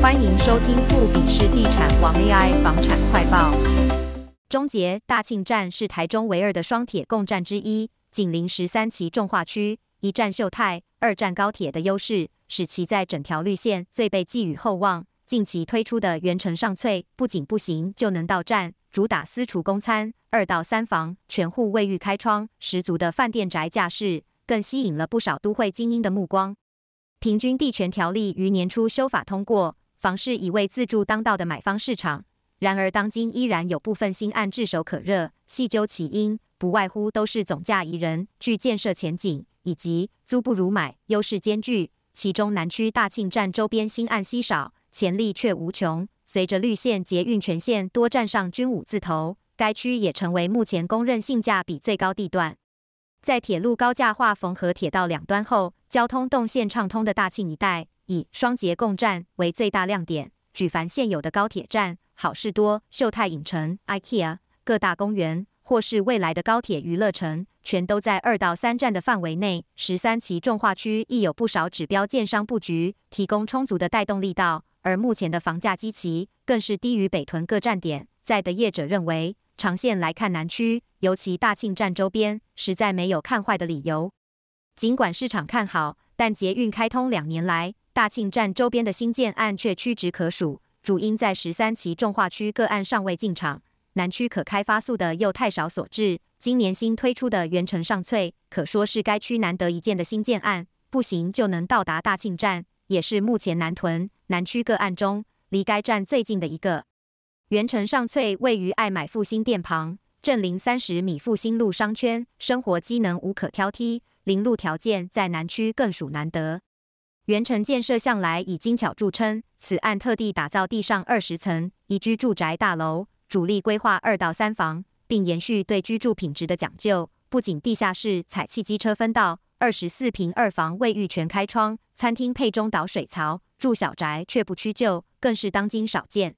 欢迎收听富比士地产王 AI 房产快报。终结大庆站是台中唯二的双铁共站之一，紧邻十三期重划区，一站秀泰，二站高铁的优势，使其在整条绿线最被寄予厚望。近期推出的原城上翠，不仅步行就能到站，主打私厨公餐，二到三房，全户卫浴开窗，十足的饭店宅架势，更吸引了不少都会精英的目光。平均地权条例于年初修法通过。房市已为自住当道的买方市场，然而当今依然有部分新案炙手可热。细究其因，不外乎都是总价宜人、具建设前景，以及租不如买，优势兼具。其中南区大庆站周边新案稀少，潜力却无穷。随着绿线捷运全线多站上均五字头，该区也成为目前公认性价比最高地段。在铁路高架化缝合铁道两端后，交通动线畅通的大庆一带。以双捷共站为最大亮点，举凡现有的高铁站、好事多、秀泰影城、IKEA 各大公园，或是未来的高铁娱乐城，全都在二到三站的范围内。十三期重划区亦有不少指标建商布局，提供充足的带动力道。而目前的房价基期更是低于北屯各站点。在的业者认为，长线来看，南区尤其大庆站周边，实在没有看坏的理由。尽管市场看好，但捷运开通两年来，大庆站周边的新建案却屈指可数，主因在十三期重划区个案尚未进场，南区可开发数的又太少所致。今年新推出的原城上翠，可说是该区难得一见的新建案，步行就能到达大庆站，也是目前南屯南区个案中离该站最近的一个。原城上翠位于爱买复兴店旁，正邻三十米复兴路商圈，生活机能无可挑剔，邻路条件在南区更属难得。原城建设向来以精巧著称，此案特地打造地上二十层宜居住宅大楼，主力规划二到三房，并延续对居住品质的讲究。不仅地下室采气机车分道，二十四平二房卫浴全开窗，餐厅配中岛水槽，住小宅却不屈就，更是当今少见。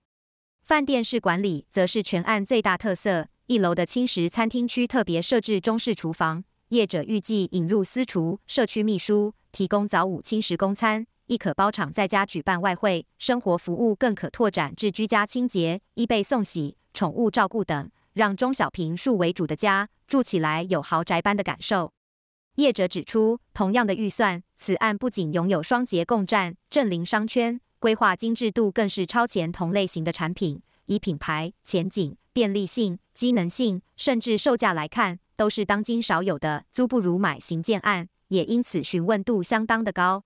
饭店式管理则是全案最大特色，一楼的轻食餐厅区特别设置中式厨房，业者预计引入私厨、社区秘书。提供早午轻食供餐，亦可包场在家举办外汇，生活服务更可拓展至居家清洁、衣被送洗、宠物照顾等，让中小平数为主的家住起来有豪宅般的感受。业者指出，同样的预算，此案不仅拥有双捷共站、正邻商圈，规划精致度更是超前同类型的产品。以品牌、前景、便利性、机能性，甚至售价来看，都是当今少有的租不如买型建案。也因此询问度相当的高。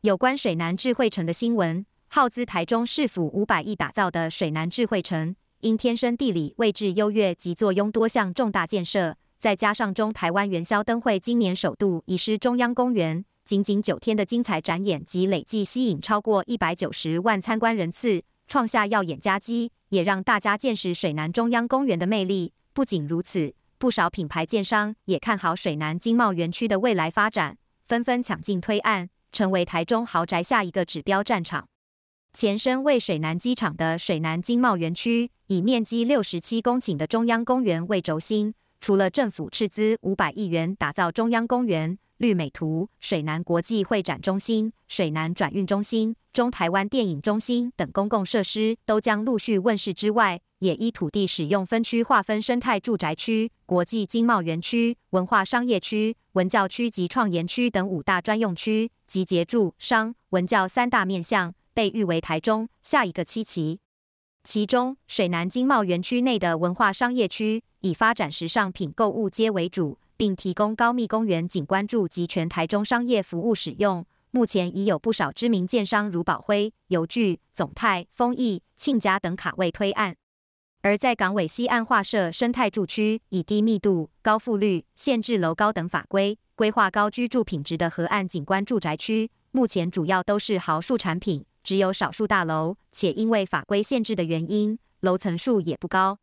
有关水南智慧城的新闻，耗资台中市府五百亿打造的水南智慧城，因天生地理位置优越及坐拥多项重大建设，再加上中台湾元宵灯会今年首度移师中央公园，仅仅九天的精彩展演及累计吸引超过一百九十万参观人次，创下耀眼佳绩，也让大家见识水南中央公园的魅力。不仅如此。不少品牌建商也看好水南经贸园区的未来发展，纷纷抢进推案，成为台中豪宅下一个指标战场。前身为水南机场的水南经贸园区，以面积六十七公顷的中央公园为轴心，除了政府斥资五百亿元打造中央公园。绿美图、水南国际会展中心、水南转运中心、中台湾电影中心等公共设施都将陆续问世之外，也依土地使用分区划分生态住宅区、国际经贸园区、文化商业区、文教区及创研区等五大专用区，集结住商文教三大面向，被誉为台中下一个七期。其中，水南经贸园区内的文化商业区以发展时尚品购物街为主。并提供高密公园景观住及全台中商业服务使用。目前已有不少知名建商如宝辉、游具、总泰、丰益、庆家等卡位推案。而在港尾西岸划设生态住区，以低密度、高覆率、限制楼高等法规规划高居住品质的河岸景观住宅区。目前主要都是豪墅产品，只有少数大楼，且因为法规限制的原因，楼层数也不高。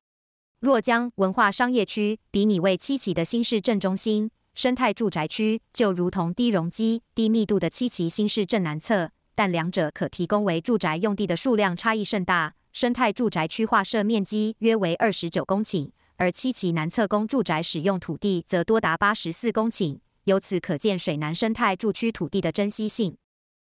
若将文化商业区比拟为七期的新市镇中心，生态住宅区就如同低容积、低密度的七期新市镇南侧，但两者可提供为住宅用地的数量差异甚大。生态住宅区划设面积约为二十九公顷，而七期南侧供住宅使用土地则多达八十四公顷，由此可见水南生态住区土地的珍稀性。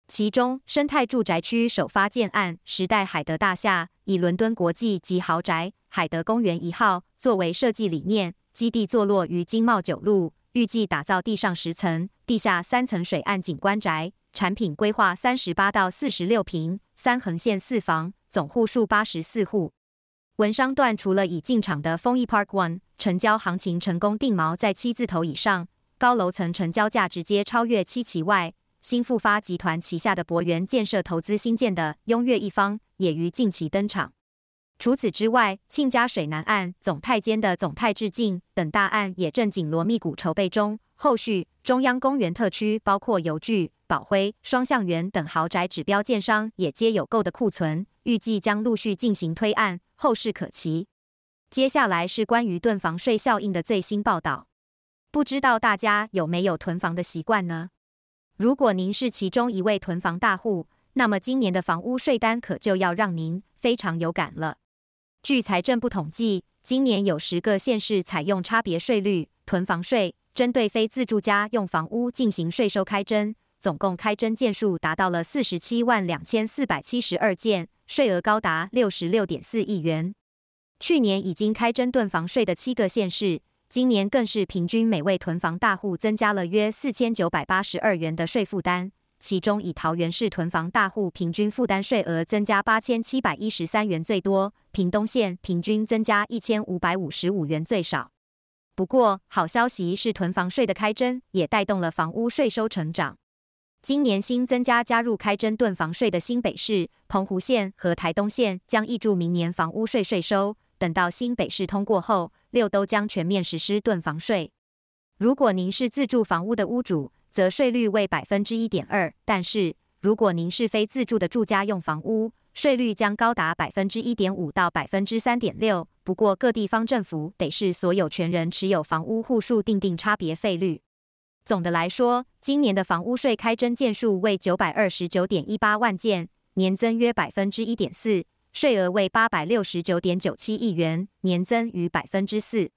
其中，生态住宅区首发建案时代海德大厦，以伦敦国际级豪宅海德公园一号作为设计理念，基地坐落于经贸九路，预计打造地上十层、地下三层水岸景观宅，产品规划三十八到四十六平，三横线四房，总户数八十四户。文商段除了已进场的丰益 Park One 成交行情成功定锚在七字头以上，高楼层成交价直接超越七期外，新复发集团旗下的博源建设投资新建的雍悦一方也于近期登场。除此之外，庆家水南岸、总太间的总太致敬等大案也正紧锣密鼓筹备中。后续中央公园特区，包括悠聚、宝辉、双橡园等豪宅指标建商也皆有购的库存，预计将陆续进行推案，后市可期。接下来是关于囤房税效应的最新报道，不知道大家有没有囤房的习惯呢？如果您是其中一位囤房大户，那么今年的房屋税单可就要让您非常有感了。据财政部统计，今年有十个县市采用差别税率囤房税，针对非自住家用房屋进行税收开征，总共开征件数达到了四十七万两千四百七十二件，税额高达六十六点四亿元。去年已经开征囤房税的七个县市。今年更是平均每位囤房大户增加了约四千九百八十二元的税负担，其中以桃园市囤房大户平均负担税额增加八千七百一十三元最多，屏东县平均增加一千五百五十五元最少。不过，好消息是囤房税的开征也带动了房屋税收成长。今年新增加加入开征囤房税的新北市、澎湖县和台东县将挹注明年房屋税税收。等到新北市通过后，六都将全面实施囤房税。如果您是自住房屋的屋主，则税率为百分之一点二；但是如果您是非自住的住家用房屋，税率将高达百分之一点五到百分之三点六。不过各地方政府得视所有权人持有房屋户数定定差别费率。总的来说，今年的房屋税开征件数为九百二十九点一八万件，年增约百分之一点四。税额为八百六十九点九七亿元，年增逾百分之四。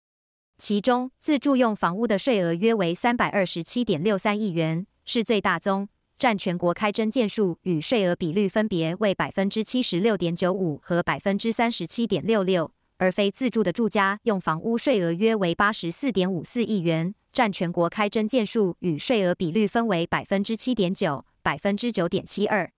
其中，自住用房屋的税额约为三百二十七点六三亿元，是最大宗，占全国开征件数与税额比率分别为百分之七十六点九五和百分之三十七点六六。而非自住的住家用房屋税额约为八十四点五四亿元，占全国开征件数与税额比率分为百分之七点九、百分之九点七二。